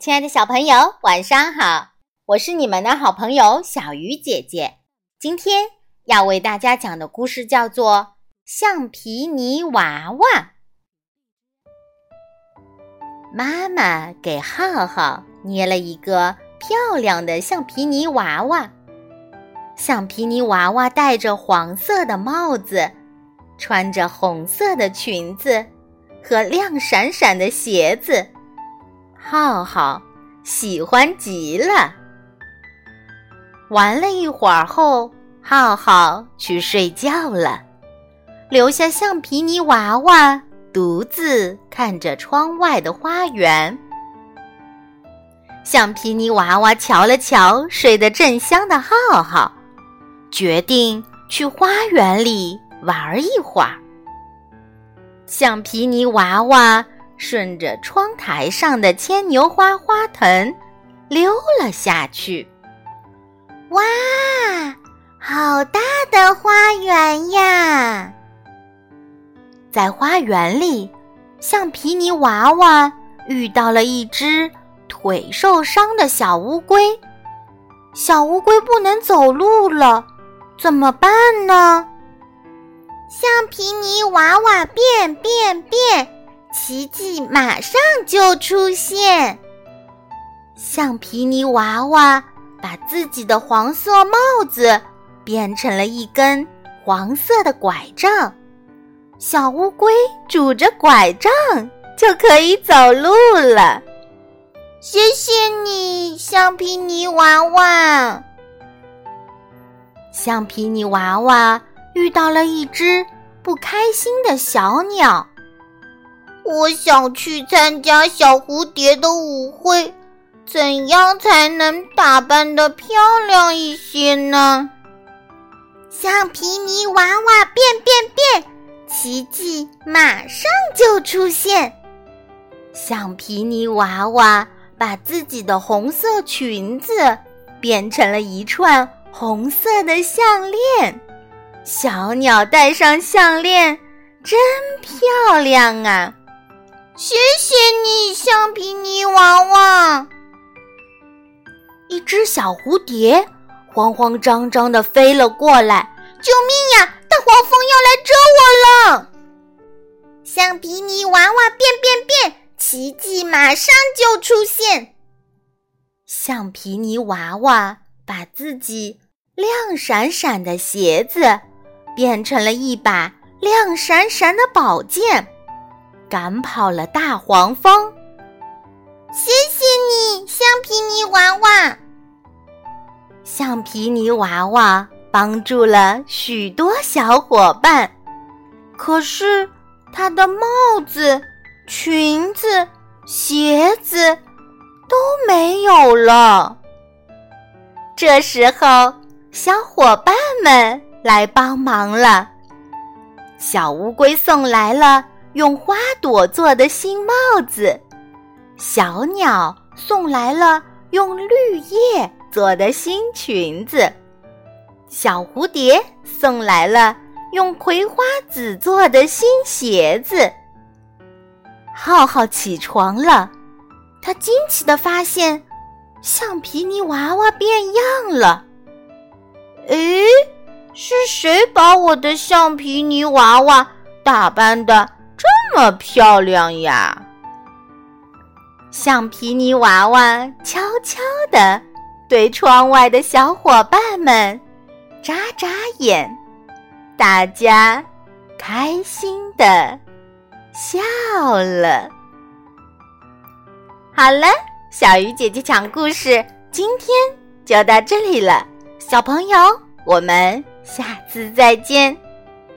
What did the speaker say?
亲爱的小朋友，晚上好！我是你们的好朋友小鱼姐姐。今天要为大家讲的故事叫做《橡皮泥娃娃》。妈妈给浩浩捏了一个漂亮的橡皮泥娃娃，橡皮泥娃娃戴着黄色的帽子，穿着红色的裙子和亮闪闪的鞋子。浩浩喜欢极了。玩了一会儿后，浩浩去睡觉了，留下橡皮泥娃娃独自看着窗外的花园。橡皮泥娃娃瞧了瞧睡得正香的浩浩，决定去花园里玩一会儿。橡皮泥娃娃。顺着窗台上的牵牛花花藤溜了下去。哇，好大的花园呀！在花园里，橡皮泥娃娃遇到了一只腿受伤的小乌龟。小乌龟不能走路了，怎么办呢？橡皮泥娃娃变变变！奇迹马上就出现！橡皮泥娃娃把自己的黄色帽子变成了一根黄色的拐杖，小乌龟拄着拐杖就可以走路了。谢谢你，橡皮泥娃娃。橡皮泥娃娃遇到了一只不开心的小鸟。我想去参加小蝴蝶的舞会，怎样才能打扮的漂亮一些呢？橡皮泥娃娃变变变，奇迹马上就出现。橡皮泥娃娃把自己的红色裙子变成了一串红色的项链，小鸟戴上项链，真漂亮啊！谢谢你，橡皮泥娃娃。一只小蝴蝶慌慌张张的飞了过来，救命呀！大黄蜂要来蛰我了！橡皮泥娃娃变变变，奇迹马上就出现。橡皮泥娃娃把自己亮闪闪的鞋子变成了一把亮闪闪的宝剑。赶跑了大黄蜂。谢谢你，橡皮泥娃娃。橡皮泥娃娃帮助了许多小伙伴，可是他的帽子、裙子、鞋子都没有了。这时候，小伙伴们来帮忙了。小乌龟送来了。用花朵做的新帽子，小鸟送来了用绿叶做的新裙子，小蝴蝶送来了用葵花籽做的新鞋子。浩浩起床了，他惊奇的发现，橡皮泥娃娃变样了。诶，是谁把我的橡皮泥娃娃打扮的？这么漂亮呀！橡皮泥娃娃悄悄地对窗外的小伙伴们眨眨眼，大家开心的笑了。好了，小鱼姐姐讲故事，今天就到这里了。小朋友，我们下次再见。